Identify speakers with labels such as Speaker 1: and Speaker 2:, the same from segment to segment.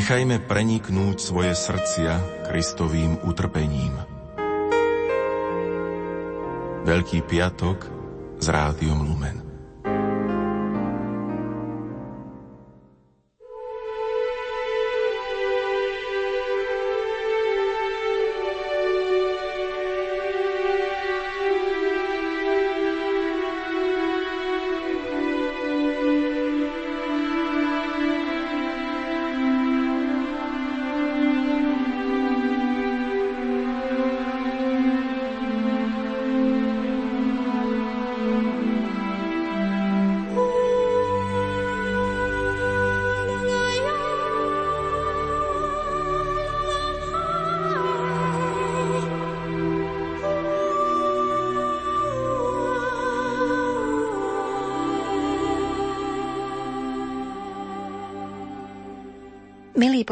Speaker 1: Nechajme preniknúť svoje srdcia Kristovým utrpením. Veľký piatok s rádiom Lumen.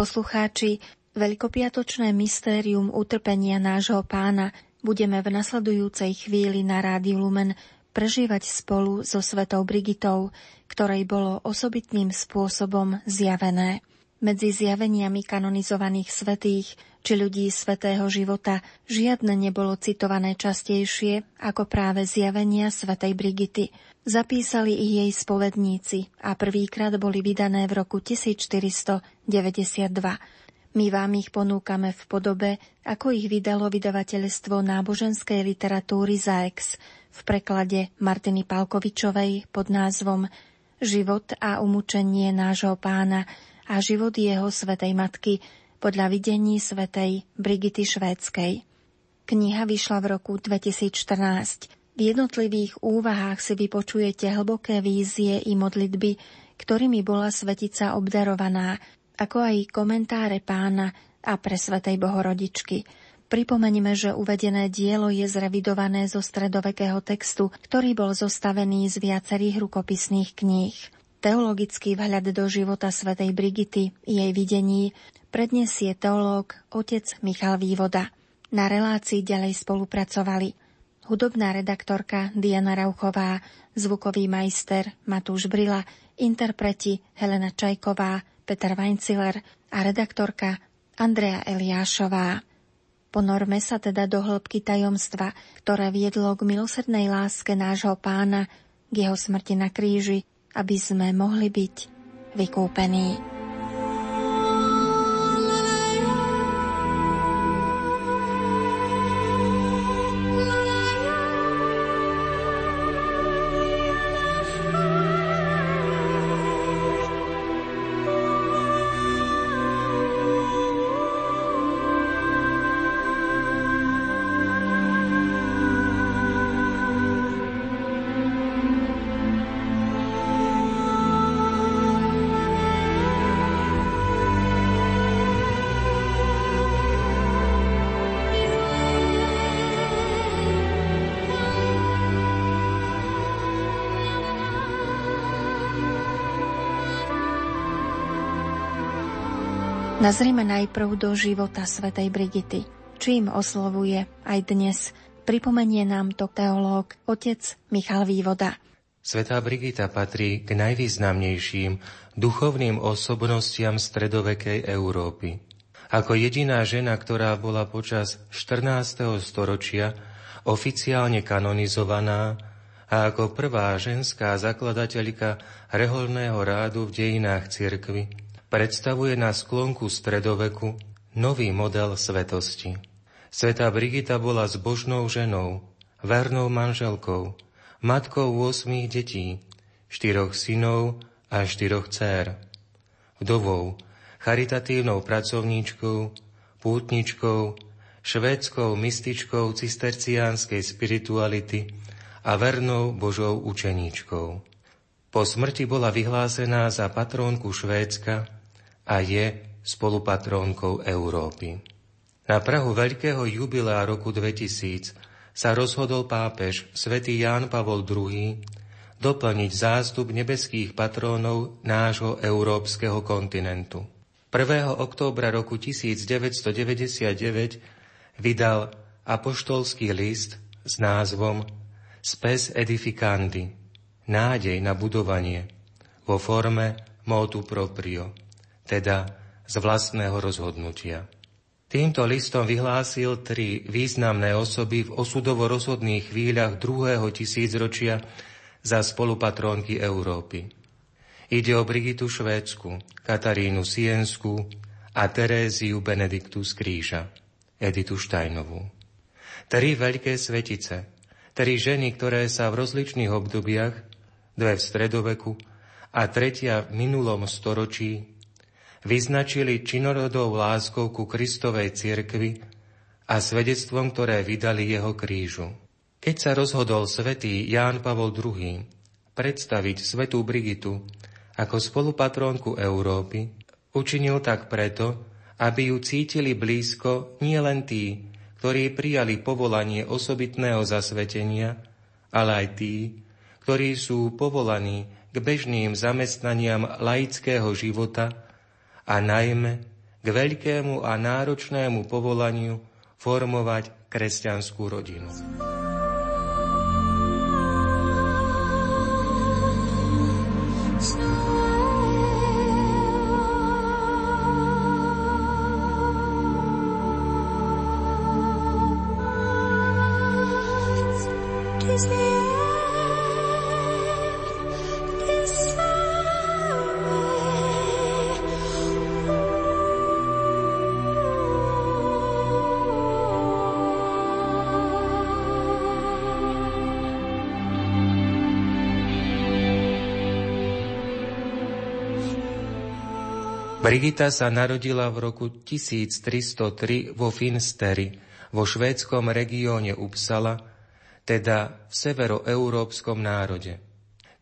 Speaker 2: Poslucháči, veľkopiatočné mystérium utrpenia nášho pána budeme v nasledujúcej chvíli na Rádiu Lumen prežívať spolu so svetou Brigitou, ktorej bolo osobitným spôsobom zjavené. Medzi zjaveniami kanonizovaných svetých či ľudí svetého života žiadne nebolo citované častejšie ako práve zjavenia svetej Brigity. Zapísali ich jej spovedníci a prvýkrát boli vydané v roku 1492. My vám ich ponúkame v podobe, ako ich vydalo vydavateľstvo náboženskej literatúry ZAEX v preklade Martiny Palkovičovej pod názvom Život a umúčenie nášho pána – a život jeho svetej matky podľa videní svetej Brigity Švédskej. Kniha vyšla v roku 2014. V jednotlivých úvahách si vypočujete hlboké vízie i modlitby, ktorými bola svetica obdarovaná, ako aj komentáre pána a pre svetej Bohorodičky. Pripomeňme, že uvedené dielo je zrevidované zo stredovekého textu, ktorý bol zostavený z viacerých rukopisných kníh. Teologický vhľad do života svätej Brigity, jej videní, predniesie teológ otec Michal Vývoda. Na relácii ďalej spolupracovali hudobná redaktorka Diana Rauchová, zvukový majster Matúš Brila, interpreti Helena Čajková, Peter Weinciler a redaktorka Andrea Eliášová. Ponorme sa teda do hĺbky tajomstva, ktoré viedlo k milosrdnej láske nášho pána, k jeho smrti na kríži aby sme mohli byť vykúpení. Nazrime najprv do života svätej Brigity. Čím oslovuje aj dnes, pripomenie nám to teológ otec Michal Vývoda.
Speaker 3: Svetá Brigita patrí k najvýznamnejším duchovným osobnostiam stredovekej Európy. Ako jediná žena, ktorá bola počas 14. storočia oficiálne kanonizovaná a ako prvá ženská zakladateľka reholného rádu v dejinách cirkvy, predstavuje na sklonku stredoveku nový model svetosti. Sveta Brigita bola zbožnou ženou, vernou manželkou, matkou 8 detí, štyroch synov a štyroch dcér, vdovou, charitatívnou pracovníčkou, pútničkou, švédskou mystičkou cisterciánskej spirituality a vernou Božou učeníčkou. Po smrti bola vyhlásená za patrónku Švédska a je spolupatrónkou Európy. Na Prahu veľkého jubilea roku 2000 sa rozhodol pápež svätý Ján Pavol II doplniť zástup nebeských patrónov nášho európskeho kontinentu. 1. októbra roku 1999 vydal apoštolský list s názvom Spes edificandi, nádej na budovanie, vo forme motu proprio teda z vlastného rozhodnutia. Týmto listom vyhlásil tri významné osoby v osudovo rozhodných chvíľach druhého tisícročia za spolupatrónky Európy. Ide o Brigitu Švédsku, Katarínu Siensku a Teréziu Benediktu z Kríža, Editu Štajnovú. Tri veľké svetice, tri ženy, ktoré sa v rozličných obdobiach, dve v stredoveku a tretia v minulom storočí, vyznačili činorodou láskou ku Kristovej cirkvi a svedectvom, ktoré vydali jeho krížu. Keď sa rozhodol svätý Ján Pavol II predstaviť svetú Brigitu ako spolupatrónku Európy, učinil tak preto, aby ju cítili blízko nie len tí, ktorí prijali povolanie osobitného zasvetenia, ale aj tí, ktorí sú povolaní k bežným zamestnaniam laického života a najmä k veľkému a náročnému povolaniu formovať kresťanskú rodinu. Brigita sa narodila v roku 1303 vo Finsteri, vo švédskom regióne Uppsala, teda v severoeurópskom národe.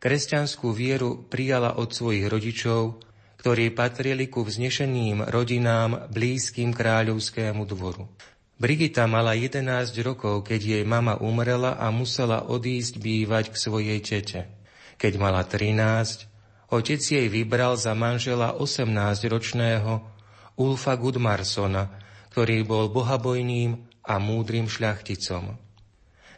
Speaker 3: Kresťanskú vieru prijala od svojich rodičov, ktorí patrili ku vznešeným rodinám blízkym kráľovskému dvoru. Brigita mala 11 rokov, keď jej mama umrela a musela odísť bývať k svojej tete. Keď mala 13, Otec jej vybral za manžela 18-ročného Ulfa Gudmarsona, ktorý bol bohabojným a múdrym šľachticom.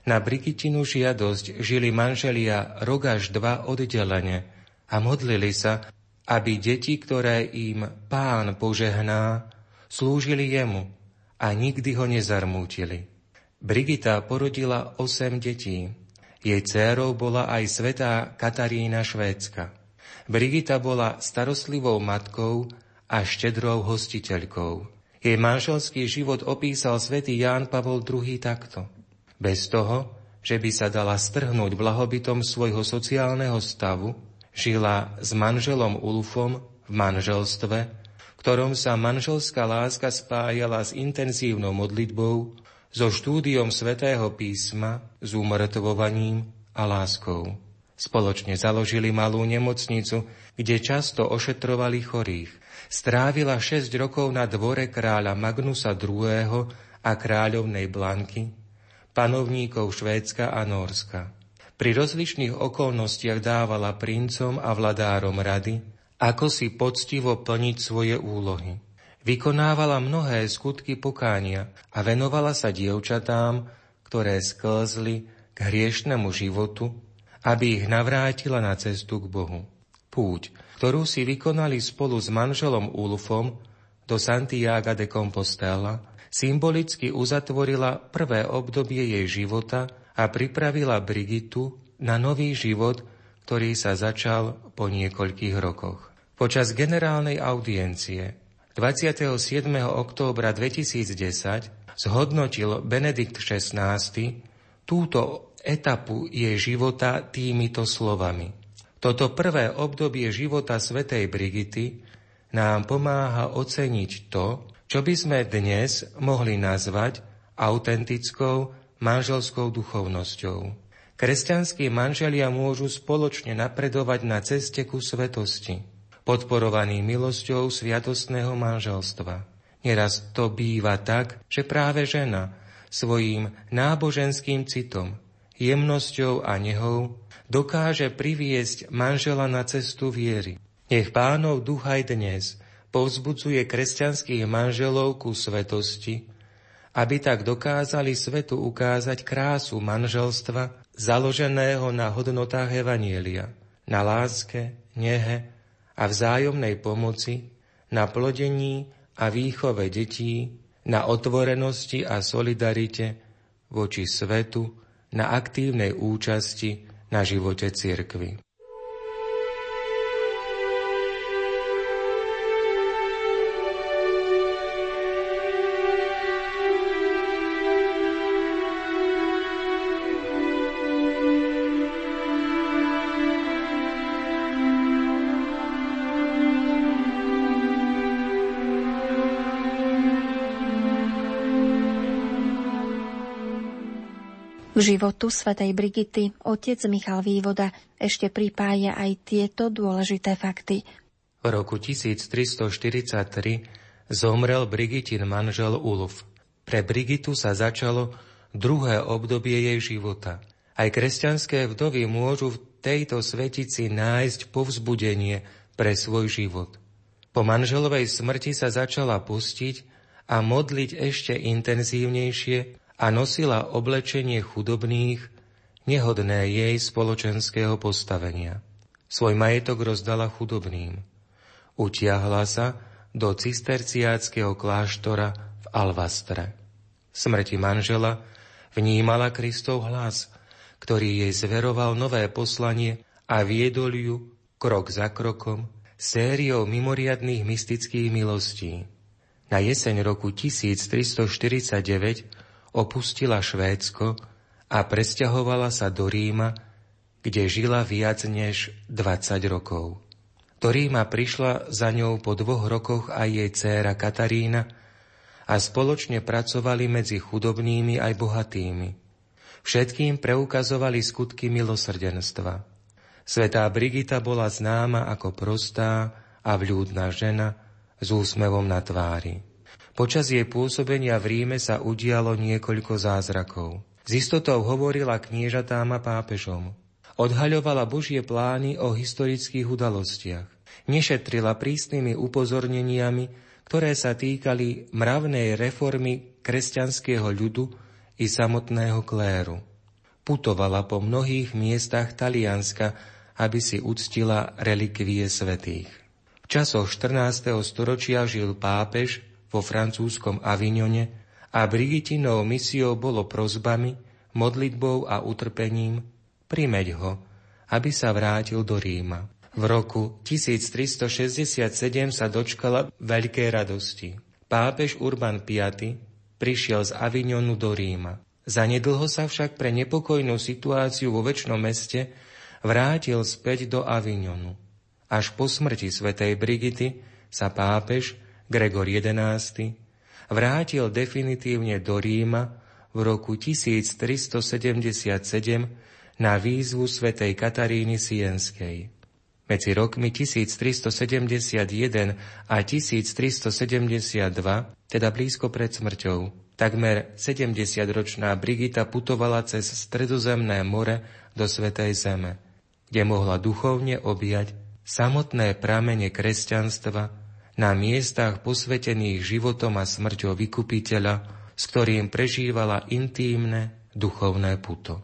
Speaker 3: Na Brigitinu žiadosť žili manželia rok až dva oddelene a modlili sa, aby deti, ktoré im pán požehná, slúžili jemu a nikdy ho nezarmútili. Brigita porodila osem detí. Jej dcérou bola aj svetá Katarína Švédska. Brigita bola starostlivou matkou a štedrou hostiteľkou. Jej manželský život opísal svätý Ján Pavol II takto. Bez toho, že by sa dala strhnúť blahobytom svojho sociálneho stavu, žila s manželom Ulfom v manželstve, v ktorom sa manželská láska spájala s intenzívnou modlitbou, so štúdiom svätého písma, s umrtvovaním a láskou. Spoločne založili malú nemocnicu, kde často ošetrovali chorých. Strávila 6 rokov na dvore kráľa Magnusa II. a kráľovnej Blanky, panovníkov Švédska a Norska. Pri rozličných okolnostiach dávala princom a vladárom rady, ako si poctivo plniť svoje úlohy. Vykonávala mnohé skutky pokánia a venovala sa dievčatám, ktoré sklzli k hriešnemu životu aby ich navrátila na cestu k Bohu. Púť, ktorú si vykonali spolu s manželom Ulfom do Santiago de Compostela, symbolicky uzatvorila prvé obdobie jej života a pripravila Brigitu na nový život, ktorý sa začal po niekoľkých rokoch. Počas generálnej audiencie 27. októbra 2010 zhodnotil Benedikt XVI túto etapu jej života týmito slovami. Toto prvé obdobie života svätej Brigity nám pomáha oceniť to, čo by sme dnes mohli nazvať autentickou manželskou duchovnosťou. Kresťanskí manželia môžu spoločne napredovať na ceste ku svetosti, podporovaní milosťou sviatostného manželstva. Neraz to býva tak, že práve žena svojím náboženským citom jemnosťou a nehou dokáže priviesť manžela na cestu viery. Nech pánov duch aj dnes povzbudzuje kresťanských manželov ku svetosti, aby tak dokázali svetu ukázať krásu manželstva založeného na hodnotách Evanielia, na láske, nehe a vzájomnej pomoci, na plodení a výchove detí, na otvorenosti a solidarite voči svetu, na aktívnej účasti na živote cirkvy.
Speaker 2: K životu svätej Brigity otec Michal Vývoda ešte pripája aj tieto dôležité fakty.
Speaker 3: V roku 1343 zomrel Brigitin manžel Ulf. Pre Brigitu sa začalo druhé obdobie jej života. Aj kresťanské vdovy môžu v tejto svetici nájsť povzbudenie pre svoj život. Po manželovej smrti sa začala pustiť a modliť ešte intenzívnejšie a nosila oblečenie chudobných, nehodné jej spoločenského postavenia. Svoj majetok rozdala chudobným. Utiahla sa do cisterciáckého kláštora v Alvastre. Smrti manžela vnímala Kristov hlas, ktorý jej zveroval nové poslanie a viedol ju krok za krokom sériou mimoriadných mystických milostí. Na jeseň roku 1349 opustila Švédsko a presťahovala sa do Ríma, kde žila viac než 20 rokov. Do Ríma prišla za ňou po dvoch rokoch aj jej dcéra Katarína a spoločne pracovali medzi chudobnými aj bohatými. Všetkým preukazovali skutky milosrdenstva. Svetá Brigita bola známa ako prostá a vľúdna žena s úsmevom na tvári. Počas jej pôsobenia v Ríme sa udialo niekoľko zázrakov. Z istotou hovorila kniežatám pápežom. Odhaľovala Božie plány o historických udalostiach. Nešetrila prísnymi upozorneniami, ktoré sa týkali mravnej reformy kresťanského ľudu i samotného kléru. Putovala po mnohých miestach Talianska, aby si uctila relikvie svetých. V časoch 14. storočia žil pápež vo francúzskom Avignone a Brigitinou misiou bolo prozbami, modlitbou a utrpením primeť ho, aby sa vrátil do Ríma. V roku 1367 sa dočkala veľkej radosti. Pápež Urban V prišiel z Avignonu do Ríma. Zanedlho sa však pre nepokojnú situáciu vo väčšnom meste vrátil späť do Avignonu. Až po smrti svätej Brigity sa pápež Gregor XI vrátil definitívne do Ríma v roku 1377 na výzvu svätej Kataríny Sienskej. Medzi rokmi 1371 a 1372, teda blízko pred smrťou, takmer 70-ročná Brigita putovala cez Stredozemné more do Svetej Zeme, kde mohla duchovne objať samotné pramene kresťanstva na miestach posvetených životom a smrťou vykupiteľa, s ktorým prežívala intímne duchovné puto.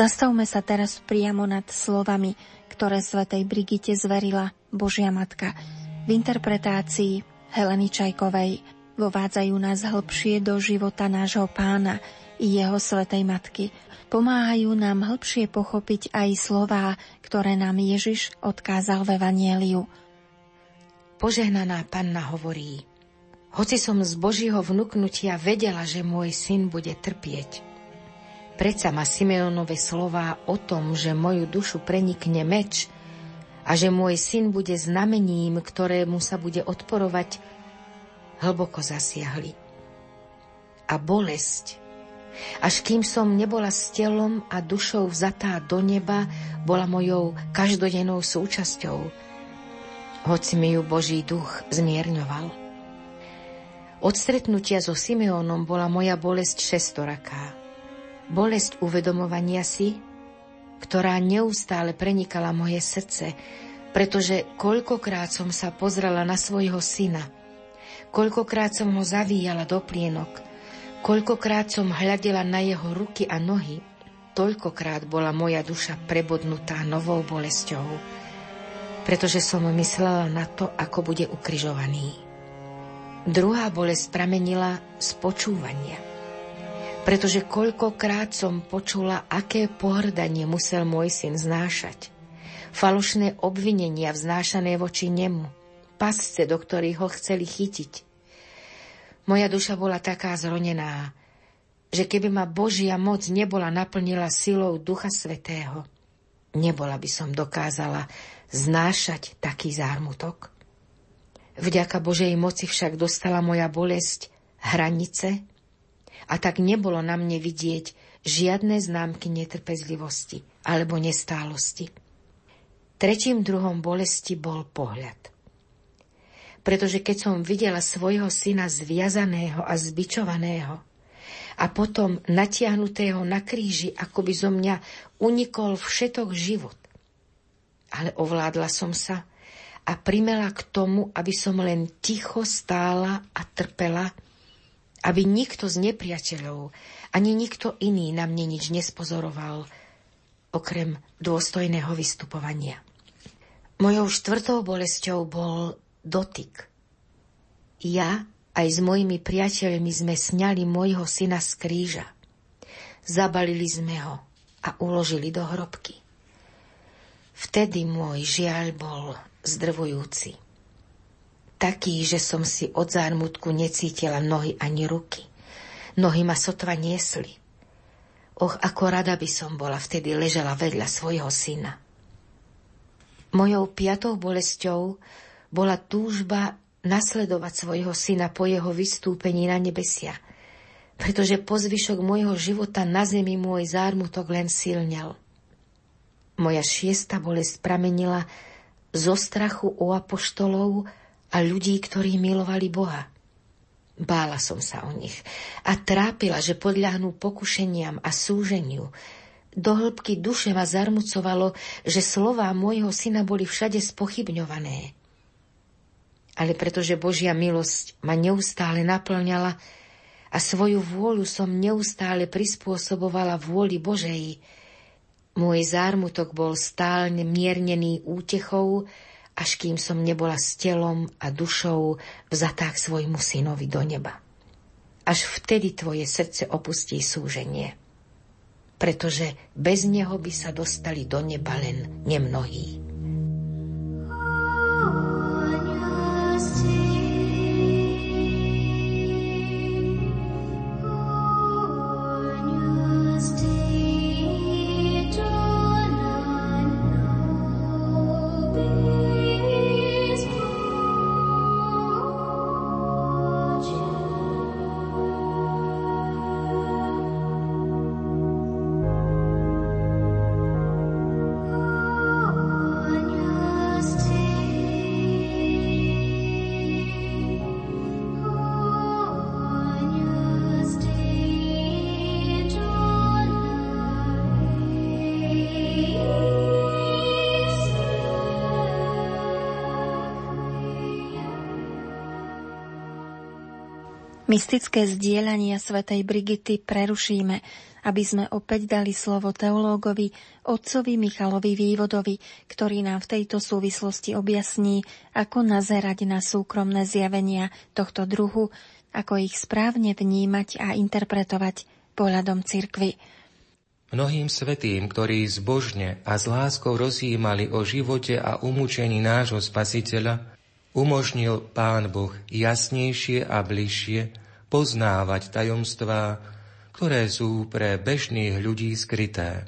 Speaker 2: Zastavme sa teraz priamo nad slovami, ktoré svätej Brigite zverila Božia Matka. V interpretácii Heleny Čajkovej vovádzajú nás hlbšie do života nášho pána i jeho svätej Matky. Pomáhajú nám hlbšie pochopiť aj slová, ktoré nám Ježiš odkázal v Evanieliu.
Speaker 4: Požehnaná panna hovorí, hoci som z Božího vnúknutia vedela, že môj syn bude trpieť, Predsa ma Simeonove slová o tom, že moju dušu prenikne meč a že môj syn bude znamením, ktorému sa bude odporovať, hlboko zasiahli. A bolesť, až kým som nebola s telom a dušou vzatá do neba, bola mojou každodennou súčasťou, hoci mi ju Boží duch zmierňoval. Od stretnutia so Simeónom bola moja bolesť šestoraká. Bolesť uvedomovania si, ktorá neustále prenikala moje srdce, pretože koľkokrát som sa pozrela na svojho syna, koľkokrát som ho zavíjala do plienok, koľkokrát som hľadela na jeho ruky a nohy, toľkokrát bola moja duša prebodnutá novou bolesťou, pretože som myslela na to, ako bude ukrižovaný. Druhá bolesť pramenila z počúvania. Pretože koľkokrát som počula, aké pohrdanie musel môj syn znášať. Falošné obvinenia vznášané voči nemu. Pasce, do ktorých ho chceli chytiť. Moja duša bola taká zronená, že keby ma Božia moc nebola naplnila silou Ducha Svetého, nebola by som dokázala znášať taký zármutok. Vďaka Božej moci však dostala moja bolesť hranice a tak nebolo na mne vidieť žiadne známky netrpezlivosti alebo nestálosti. Tretím druhom bolesti bol pohľad. Pretože keď som videla svojho syna zviazaného a zbičovaného a potom natiahnutého na kríži, ako by zo mňa unikol všetok život, ale ovládla som sa a primela k tomu, aby som len ticho stála a trpela, aby nikto z nepriateľov, ani nikto iný na mne nič nespozoroval, okrem dôstojného vystupovania. Mojou štvrtou bolesťou bol dotyk. Ja aj s mojimi priateľmi sme sňali môjho syna z kríža. Zabalili sme ho a uložili do hrobky. Vtedy môj žiaľ bol zdrvujúci. Taký, že som si od zármutku necítila nohy ani ruky. Nohy ma sotva niesli. Och, ako rada by som bola vtedy ležela vedľa svojho syna. Mojou piatou bolesťou bola túžba nasledovať svojho syna po jeho vystúpení na nebesia, pretože po zvyšok môjho života na zemi môj zármutok len silnel. Moja šiesta bolesť pramenila zo strachu o apoštolov a ľudí, ktorí milovali Boha. Bála som sa o nich a trápila, že podľahnú pokušeniam a súženiu. Do hĺbky duše ma zarmucovalo, že slová môjho syna boli všade spochybňované. Ale pretože Božia milosť ma neustále naplňala a svoju vôľu som neustále prispôsobovala vôli Božej, môj zármutok bol stálne miernený útechou, až kým som nebola s telom a dušou vzatá k svojmu synovi do neba. Až vtedy tvoje srdce opustí súženie, pretože bez neho by sa dostali do neba len nemnohí.
Speaker 2: Mystické zdieľania svätej Brigity prerušíme, aby sme opäť dali slovo teológovi, otcovi Michalovi Vývodovi, ktorý nám v tejto súvislosti objasní, ako nazerať na súkromné zjavenia tohto druhu, ako ich správne vnímať a interpretovať pohľadom cirkvy.
Speaker 3: Mnohým svetým, ktorí zbožne a s láskou rozjímali o živote a umúčení nášho spasiteľa, umožnil Pán Boh jasnejšie a bližšie poznávať tajomstvá, ktoré sú pre bežných ľudí skryté.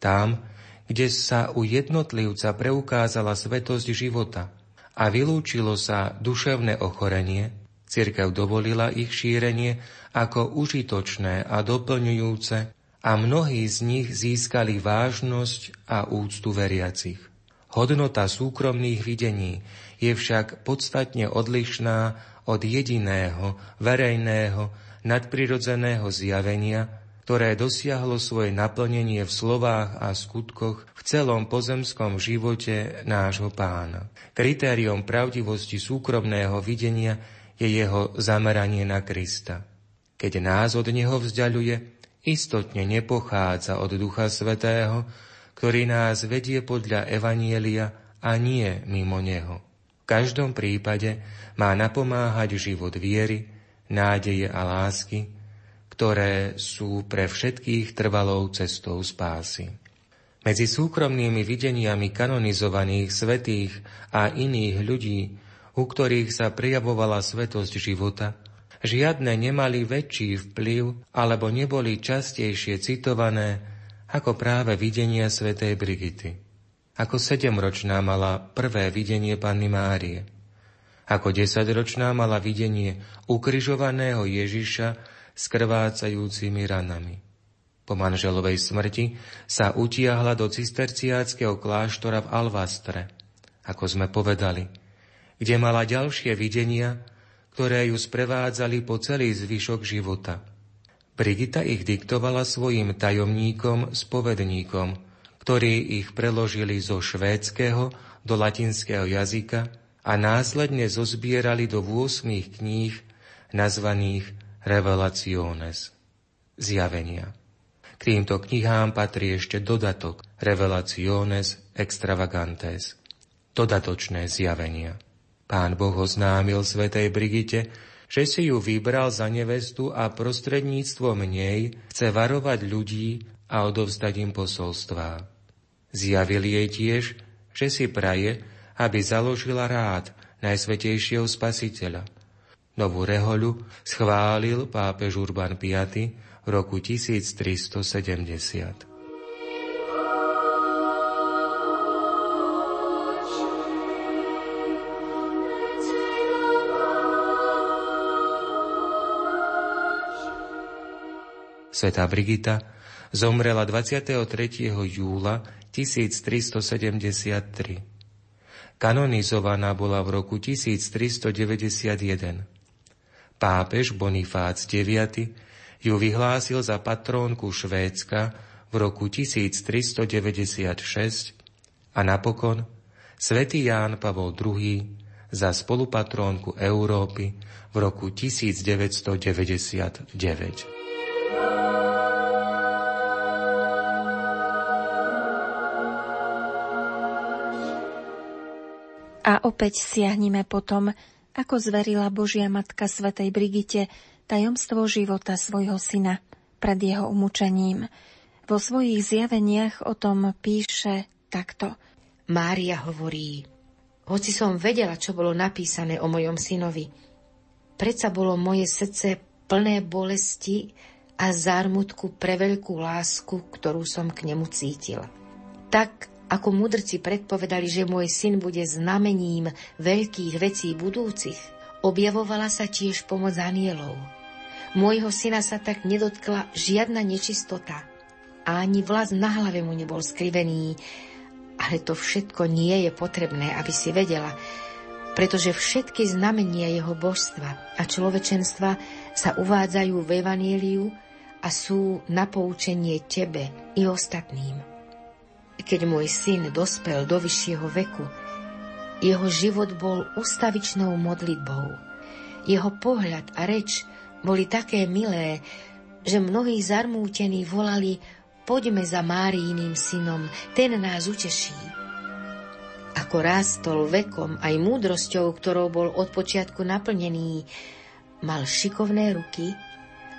Speaker 3: Tam, kde sa u jednotlivca preukázala svetosť života a vylúčilo sa duševné ochorenie, cirkev dovolila ich šírenie ako užitočné a doplňujúce a mnohí z nich získali vážnosť a úctu veriacich. Hodnota súkromných videní je však podstatne odlišná od jediného, verejného, nadprirodzeného zjavenia, ktoré dosiahlo svoje naplnenie v slovách a skutkoch v celom pozemskom živote nášho pána. Kritériom pravdivosti súkromného videnia je jeho zameranie na Krista. Keď nás od neho vzdialuje, istotne nepochádza od Ducha Svetého, ktorý nás vedie podľa Evanielia a nie mimo neho. Každom prípade má napomáhať život viery, nádeje a lásky, ktoré sú pre všetkých trvalou cestou spásy. Medzi súkromnými videniami kanonizovaných svetých a iných ľudí, u ktorých sa prijavovala svetosť života, žiadne nemali väčší vplyv alebo neboli častejšie citované ako práve videnia svätej Brigity. Ako sedemročná mala prvé videnie Panny Márie. Ako desaťročná mala videnie ukrižovaného Ježiša s krvácajúcimi ranami. Po manželovej smrti sa utiahla do cisterciáckého kláštora v Alvastre, ako sme povedali, kde mala ďalšie videnia, ktoré ju sprevádzali po celý zvyšok života. Brigita ich diktovala svojim tajomníkom, spovedníkom, ktorí ich preložili zo švédskeho do latinského jazyka a následne zozbierali do 8 kníh nazvaných Revelaciones, zjavenia. K týmto knihám patrí ešte dodatok Revelaciones extravagantes, dodatočné zjavenia. Pán Boh oznámil svätej Brigite, že si ju vybral za nevestu a prostredníctvom nej chce varovať ľudí a odovzdať im posolstvá. Zjavil jej tiež, že si praje, aby založila rád Najsvetejšieho Spasiteľa – Novú rehoľu schválil pápež Urban V v roku 1370. Svetá Brigita zomrela 23. júla 1373. Kanonizovaná bola v roku 1391. Pápež Bonifác IX ju vyhlásil za patrónku Švédska v roku 1396 a napokon svätý Ján Pavol II za spolupatrónku Európy v roku 1999.
Speaker 2: A opäť siahnime potom ako zverila Božia Matka Svetej Brigite tajomstvo života svojho syna pred jeho umúčením. Vo svojich zjaveniach o tom píše takto.
Speaker 4: Mária hovorí, hoci som vedela, čo bolo napísané o mojom synovi, predsa bolo moje srdce plné bolesti a zármutku pre veľkú lásku, ktorú som k nemu cítil. Tak ako mudrci predpovedali, že môj syn bude znamením veľkých vecí budúcich, objavovala sa tiež pomoc anielov. Môjho syna sa tak nedotkla žiadna nečistota a ani vlas na hlave mu nebol skrivený, ale to všetko nie je potrebné, aby si vedela, pretože všetky znamenia jeho božstva a človečenstva sa uvádzajú v Evanieliu a sú na poučenie tebe i ostatným. Keď môj syn dospel do vyššieho veku, jeho život bol ustavičnou modlitbou. Jeho pohľad a reč boli také milé, že mnohí zarmútení volali poďme za Máriiným synom, ten nás uteší. Ako rástol vekom aj múdrosťou, ktorou bol od počiatku naplnený, mal šikovné ruky,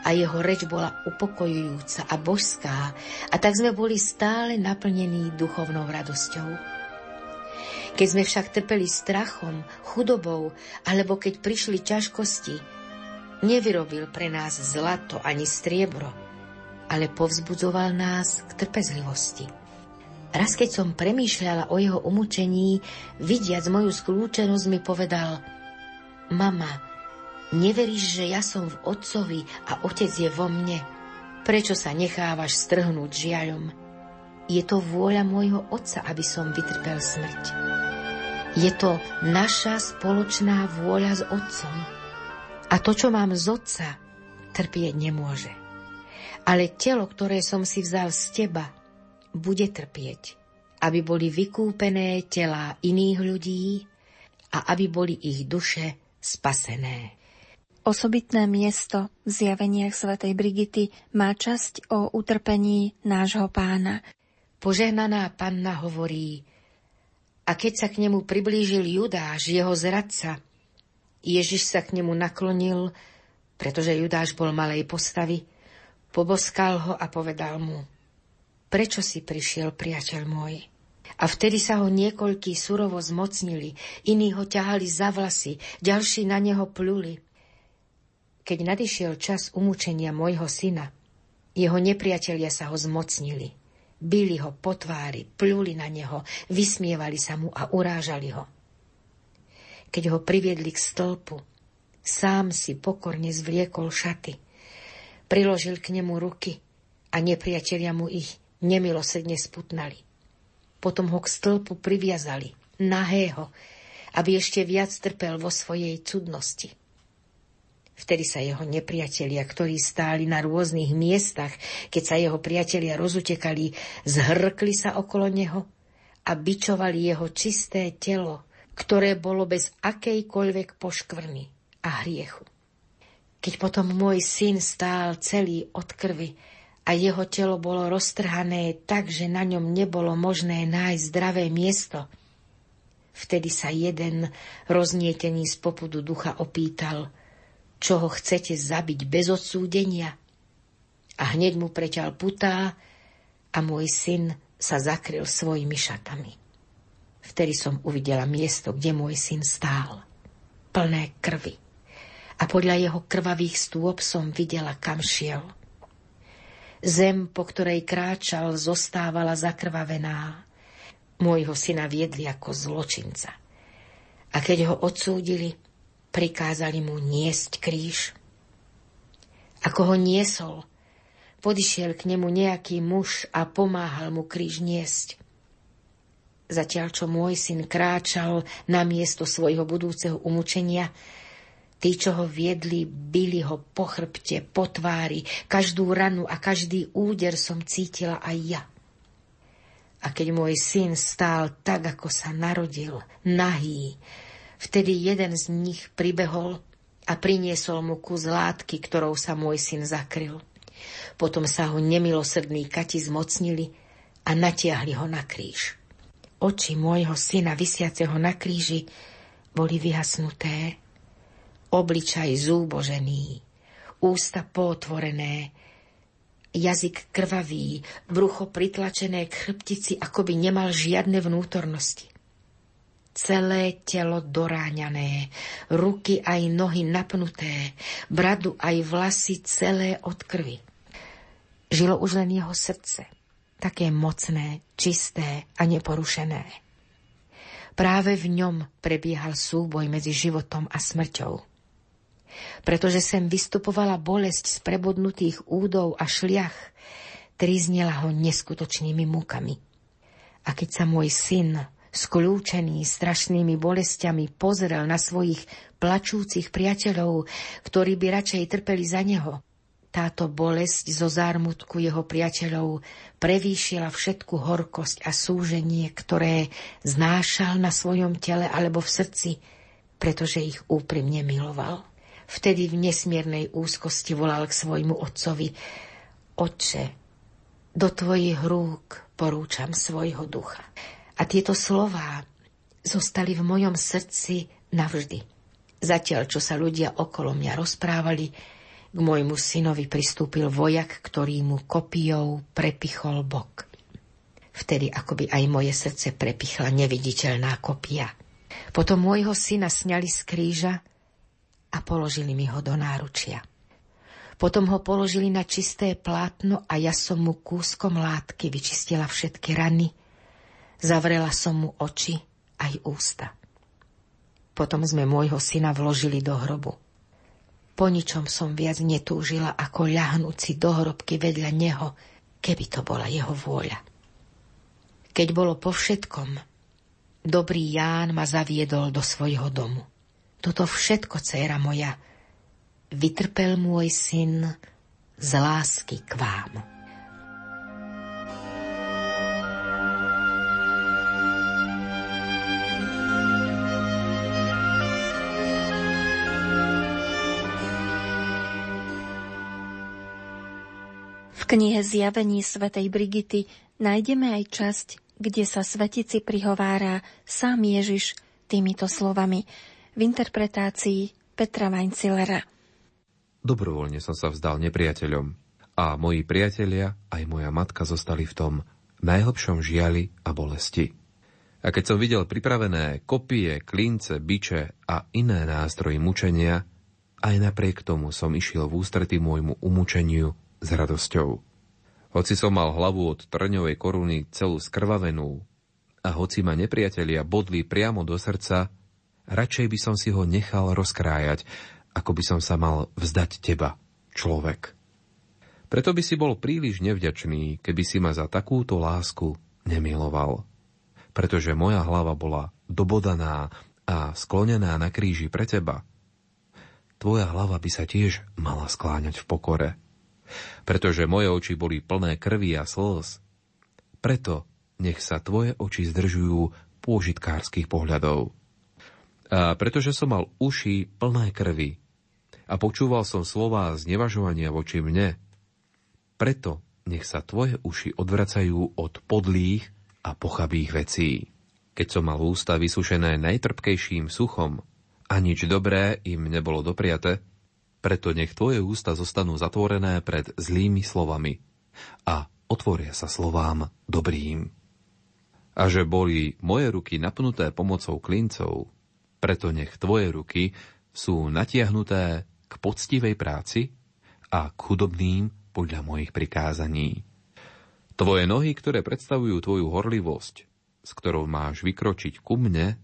Speaker 4: a jeho reč bola upokojujúca a božská a tak sme boli stále naplnení duchovnou radosťou. Keď sme však trpeli strachom, chudobou alebo keď prišli ťažkosti, nevyrobil pre nás zlato ani striebro, ale povzbudzoval nás k trpezlivosti. Raz keď som premýšľala o jeho umúčení, vidiac moju skľúčenosť mi povedal Mama, neveríš, že ja som v otcovi a otec je vo mne? Prečo sa nechávaš strhnúť žiaľom? Je to vôľa môjho otca, aby som vytrpel smrť. Je to naša spoločná vôľa s otcom. A to, čo mám z otca, trpieť nemôže. Ale telo, ktoré som si vzal z teba, bude trpieť, aby boli vykúpené telá iných ľudí a aby boli ich duše spasené.
Speaker 2: Osobitné miesto v zjaveniach svätej Brigity má časť o utrpení nášho pána.
Speaker 4: Požehnaná panna hovorí, a keď sa k nemu priblížil Judáš, jeho zradca, Ježiš sa k nemu naklonil, pretože Judáš bol malej postavy, poboskal ho a povedal mu, prečo si prišiel, priateľ môj? A vtedy sa ho niekoľkí surovo zmocnili, iní ho ťahali za vlasy, ďalší na neho pluli. Keď nadišiel čas umúčenia môjho syna, jeho nepriatelia sa ho zmocnili. Bili ho po tvári, pluli na neho, vysmievali sa mu a urážali ho. Keď ho priviedli k stĺpu, sám si pokorne zvliekol šaty. Priložil k nemu ruky a nepriatelia mu ich nemilosrdne sputnali. Potom ho k stĺpu priviazali, nahého, aby ešte viac trpel vo svojej cudnosti. Vtedy sa jeho nepriatelia, ktorí stáli na rôznych miestach, keď sa jeho priatelia rozutekali, zhrkli sa okolo neho a bičovali jeho čisté telo, ktoré bolo bez akejkoľvek poškvrny a hriechu. Keď potom môj syn stál celý od krvi a jeho telo bolo roztrhané tak, že na ňom nebolo možné nájsť zdravé miesto, vtedy sa jeden roznietený z popudu ducha opýtal – čo ho chcete zabiť bez odsúdenia? A hneď mu preťal putá a môj syn sa zakryl svojimi šatami. Vtedy som uvidela miesto, kde môj syn stál. Plné krvi. A podľa jeho krvavých stôp som videla, kam šiel. Zem, po ktorej kráčal, zostávala zakrvavená. Môjho syna viedli ako zločinca. A keď ho odsúdili, prikázali mu niesť kríž. Ako ho niesol, podišiel k nemu nejaký muž a pomáhal mu kríž niesť. Zatiaľ, čo môj syn kráčal na miesto svojho budúceho umúčenia, tí, čo ho viedli, byli ho po chrbte, po tvári, každú ranu a každý úder som cítila aj ja. A keď môj syn stál tak, ako sa narodil, nahý, Vtedy jeden z nich pribehol a priniesol mu kus látky, ktorou sa môj syn zakryl. Potom sa ho nemilosrdní kati zmocnili a natiahli ho na kríž. Oči môjho syna vysiaceho na kríži boli vyhasnuté, obličaj zúbožený, ústa potvorené, jazyk krvavý, brucho pritlačené k chrbtici, ako by nemal žiadne vnútornosti celé telo doráňané, ruky aj nohy napnuté, bradu aj vlasy celé od krvi. Žilo už len jeho srdce, také mocné, čisté a neporušené. Práve v ňom prebiehal súboj medzi životom a smrťou. Pretože sem vystupovala bolesť z prebodnutých údov a šliach, triznela ho neskutočnými múkami. A keď sa môj syn skľúčený strašnými bolestiami, pozrel na svojich plačúcich priateľov, ktorí by radšej trpeli za neho. Táto bolesť zo zármutku jeho priateľov prevýšila všetku horkosť a súženie, ktoré znášal na svojom tele alebo v srdci, pretože ich úprimne miloval. Vtedy v nesmiernej úzkosti volal k svojmu otcovi Otče, do tvojich rúk porúčam svojho ducha. A tieto slová zostali v mojom srdci navždy. Zatiaľ, čo sa ľudia okolo mňa rozprávali, k môjmu synovi pristúpil vojak, ktorý mu kopijou prepichol bok. Vtedy akoby aj moje srdce prepichla neviditeľná kopia. Potom môjho syna sňali z kríža a položili mi ho do náručia. Potom ho položili na čisté plátno a ja som mu kúskom látky vyčistila všetky rany. Zavrela som mu oči aj ústa. Potom sme môjho syna vložili do hrobu. Po ničom som viac netúžila, ako ľahnúť si do hrobky vedľa neho, keby to bola jeho vôľa. Keď bolo po všetkom, dobrý Ján ma zaviedol do svojho domu. Toto všetko, dcéra moja, vytrpel môj syn z lásky k vám.
Speaker 2: Knihe Zjavení svätej Brigity nájdeme aj časť, kde sa svetici prihovára sám Ježiš týmito slovami v interpretácii Petra Weincillera.
Speaker 5: Dobrovoľne som sa vzdal nepriateľom a moji priatelia aj moja matka zostali v tom najhlbšom žiali a bolesti. A keď som videl pripravené kopie, klince, biče a iné nástroje mučenia, aj napriek tomu som išiel v ústrety môjmu umúčeniu s radosťou. Hoci som mal hlavu od trňovej koruny celú skrvavenú a hoci ma nepriatelia bodli priamo do srdca, radšej by som si ho nechal rozkrájať, ako by som sa mal vzdať teba, človek. Preto by si bol príliš nevďačný, keby si ma za takúto lásku nemiloval. Pretože moja hlava bola dobodaná a sklonená na kríži pre teba. Tvoja hlava by sa tiež mala skláňať v pokore. Pretože moje oči boli plné krvi a slz. Preto nech sa tvoje oči zdržujú pôžitkárskych pohľadov. A pretože som mal uši plné krvi a počúval som slová znevažovania voči mne, preto nech sa tvoje uši odvracajú od podlých a pochabých vecí. Keď som mal ústa vysušené najtrpkejším suchom a nič dobré im nebolo dopriate, preto nech tvoje ústa zostanú zatvorené pred zlými slovami a otvoria sa slovám dobrým. A že boli moje ruky napnuté pomocou klincov, preto nech tvoje ruky sú natiahnuté k poctivej práci a k chudobným podľa mojich prikázaní. Tvoje nohy, ktoré predstavujú tvoju horlivosť, s ktorou máš vykročiť ku mne,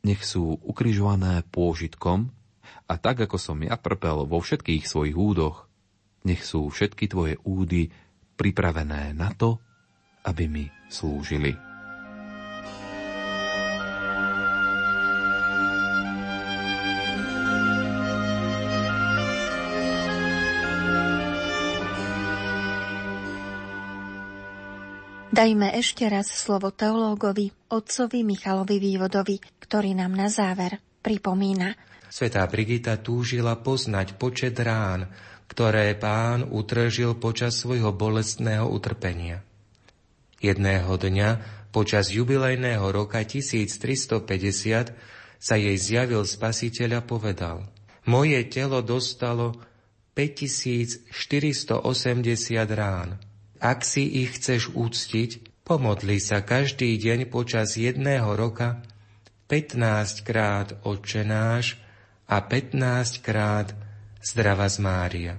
Speaker 5: nech sú ukrižované pôžitkom a tak, ako som ja trpel vo všetkých svojich údoch, nech sú všetky tvoje údy pripravené na to, aby mi slúžili.
Speaker 2: Dajme ešte raz slovo teológovi, otcovi Michalovi Vývodovi, ktorý nám na záver pripomína.
Speaker 3: Svetá Brigita túžila poznať počet rán, ktoré pán utržil počas svojho bolestného utrpenia. Jedného dňa, počas jubilejného roka 1350, sa jej zjavil spasiteľ a povedal Moje telo dostalo 5480 rán. Ak si ich chceš úctiť, pomodli sa každý deň počas jedného roka 15 krát odčenáš a 15 krát zdrava z Mária.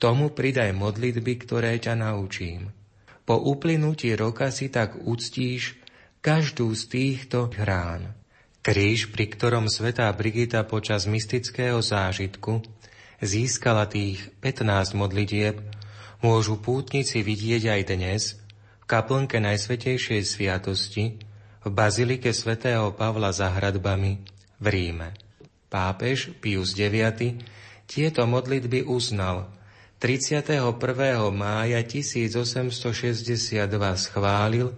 Speaker 3: Tomu pridaj modlitby, ktoré ťa naučím. Po uplynutí roka si tak uctíš každú z týchto hrán. Kríž, pri ktorom svetá Brigita počas mystického zážitku získala tých 15 modlitieb, môžu pútnici vidieť aj dnes v kaplnke Najsvetejšej sviatosti v Bazilike svätého Pavla za hradbami v Ríme. Pápež Pius IX tieto modlitby uznal 31. mája 1862 schválil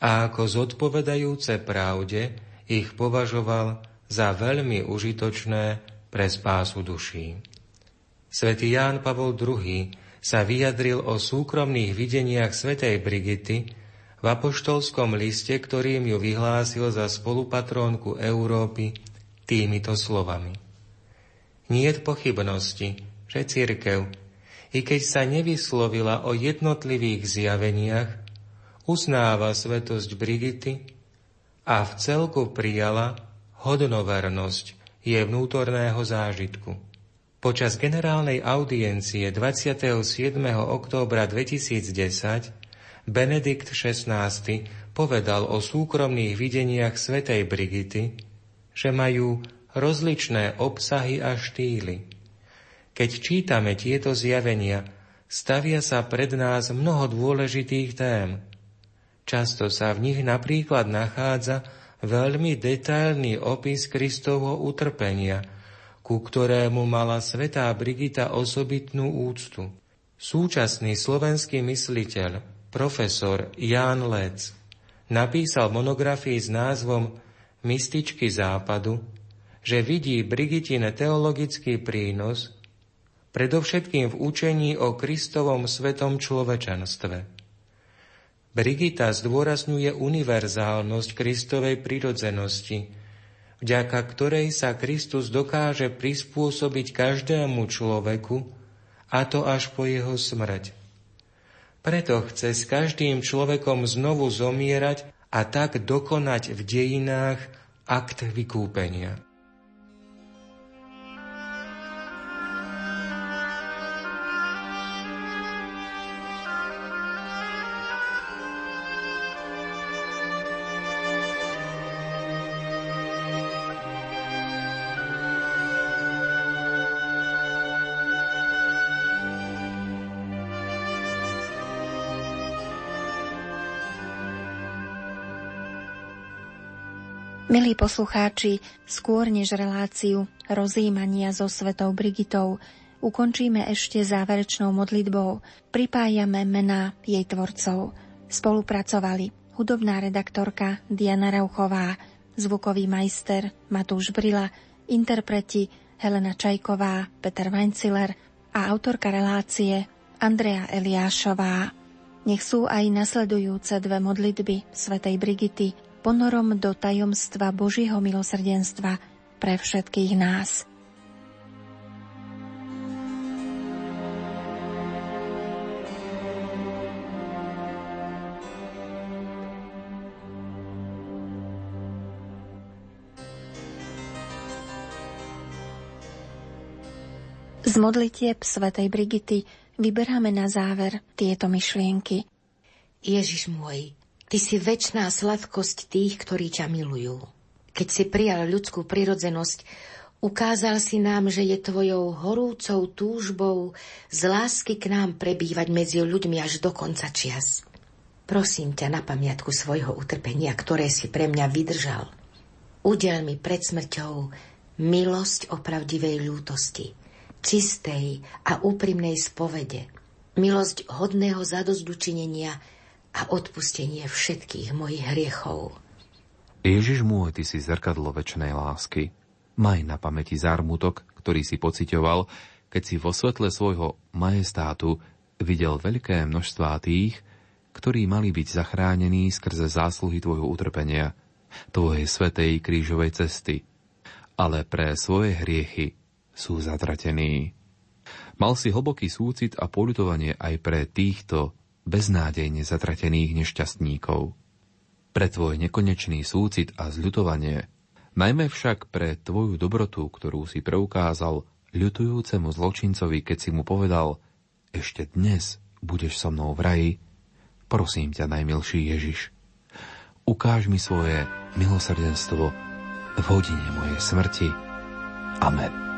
Speaker 3: a ako zodpovedajúce pravde ich považoval za veľmi užitočné pre spásu duší. Svetý Ján Pavol II sa vyjadril o súkromných videniach svätej Brigity v apoštolskom liste, ktorým ju vyhlásil za spolupatrónku Európy týmito slovami. Niet pochybnosti, že církev, i keď sa nevyslovila o jednotlivých zjaveniach, uznáva svetosť Brigity a v celku prijala hodnovernosť je vnútorného zážitku. Počas generálnej audiencie 27. októbra 2010 Benedikt XVI povedal o súkromných videniach svätej Brigity, že majú rozličné obsahy a štýly. Keď čítame tieto zjavenia, stavia sa pred nás mnoho dôležitých tém. Často sa v nich napríklad nachádza veľmi detailný opis Kristovho utrpenia – ku ktorému mala svetá Brigita osobitnú úctu. Súčasný slovenský mysliteľ, profesor Ján Lec, napísal monografii s názvom Mystičky západu, že vidí Brigitine teologický prínos predovšetkým v učení o Kristovom svetom človečenstve. Brigita zdôrazňuje univerzálnosť Kristovej prirodzenosti, vďaka ktorej sa Kristus dokáže prispôsobiť každému človeku, a to až po jeho smrť. Preto chce s každým človekom znovu zomierať a tak dokonať v dejinách akt vykúpenia.
Speaker 2: Poslucháči, skôr než reláciu rozímania so svetou Brigitou ukončíme ešte záverečnou modlitbou. Pripájame mená jej tvorcov. Spolupracovali hudobná redaktorka Diana Rauchová, zvukový majster Matúš Brila, interpreti Helena Čajková, Peter Weinziller a autorka relácie Andrea Eliášová. Nech sú aj nasledujúce dve modlitby svätej Brigity ponorom do tajomstva Božího milosrdenstva pre všetkých nás. Z modlitieb svätej Brigity vyberáme na záver tieto myšlienky.
Speaker 4: Ježiš môj, Ty si väčšiná sladkosť tých, ktorí ťa milujú. Keď si prijal ľudskú prirodzenosť, ukázal si nám, že je tvojou horúcou túžbou z lásky k nám prebývať medzi ľuďmi až do konca čias. Prosím ťa na pamiatku svojho utrpenia, ktoré si pre mňa vydržal. Udel mi pred smrťou milosť opravdivej ľútosti, čistej a úprimnej spovede, milosť hodného zadozdučinenia a odpustenie všetkých mojich hriechov.
Speaker 5: Ježiš môj, Ty si zrkadlo väčšnej lásky. Maj na pamäti zármutok, ktorý si pocitoval, keď si vo svetle svojho majestátu videl veľké množstvá tých, ktorí mali byť zachránení skrze zásluhy Tvojho utrpenia, Tvojej svetej krížovej cesty, ale pre svoje hriechy sú zatratení. Mal si hlboký súcit a polutovanie aj pre týchto beznádejne zatratených nešťastníkov. Pre tvoj nekonečný súcit a zľutovanie, najmä však pre tvoju dobrotu, ktorú si preukázal ľutujúcemu zločincovi, keď si mu povedal ešte dnes budeš so mnou v raji, prosím ťa, najmilší Ježiš, ukáž mi svoje milosrdenstvo v hodine mojej smrti. Amen.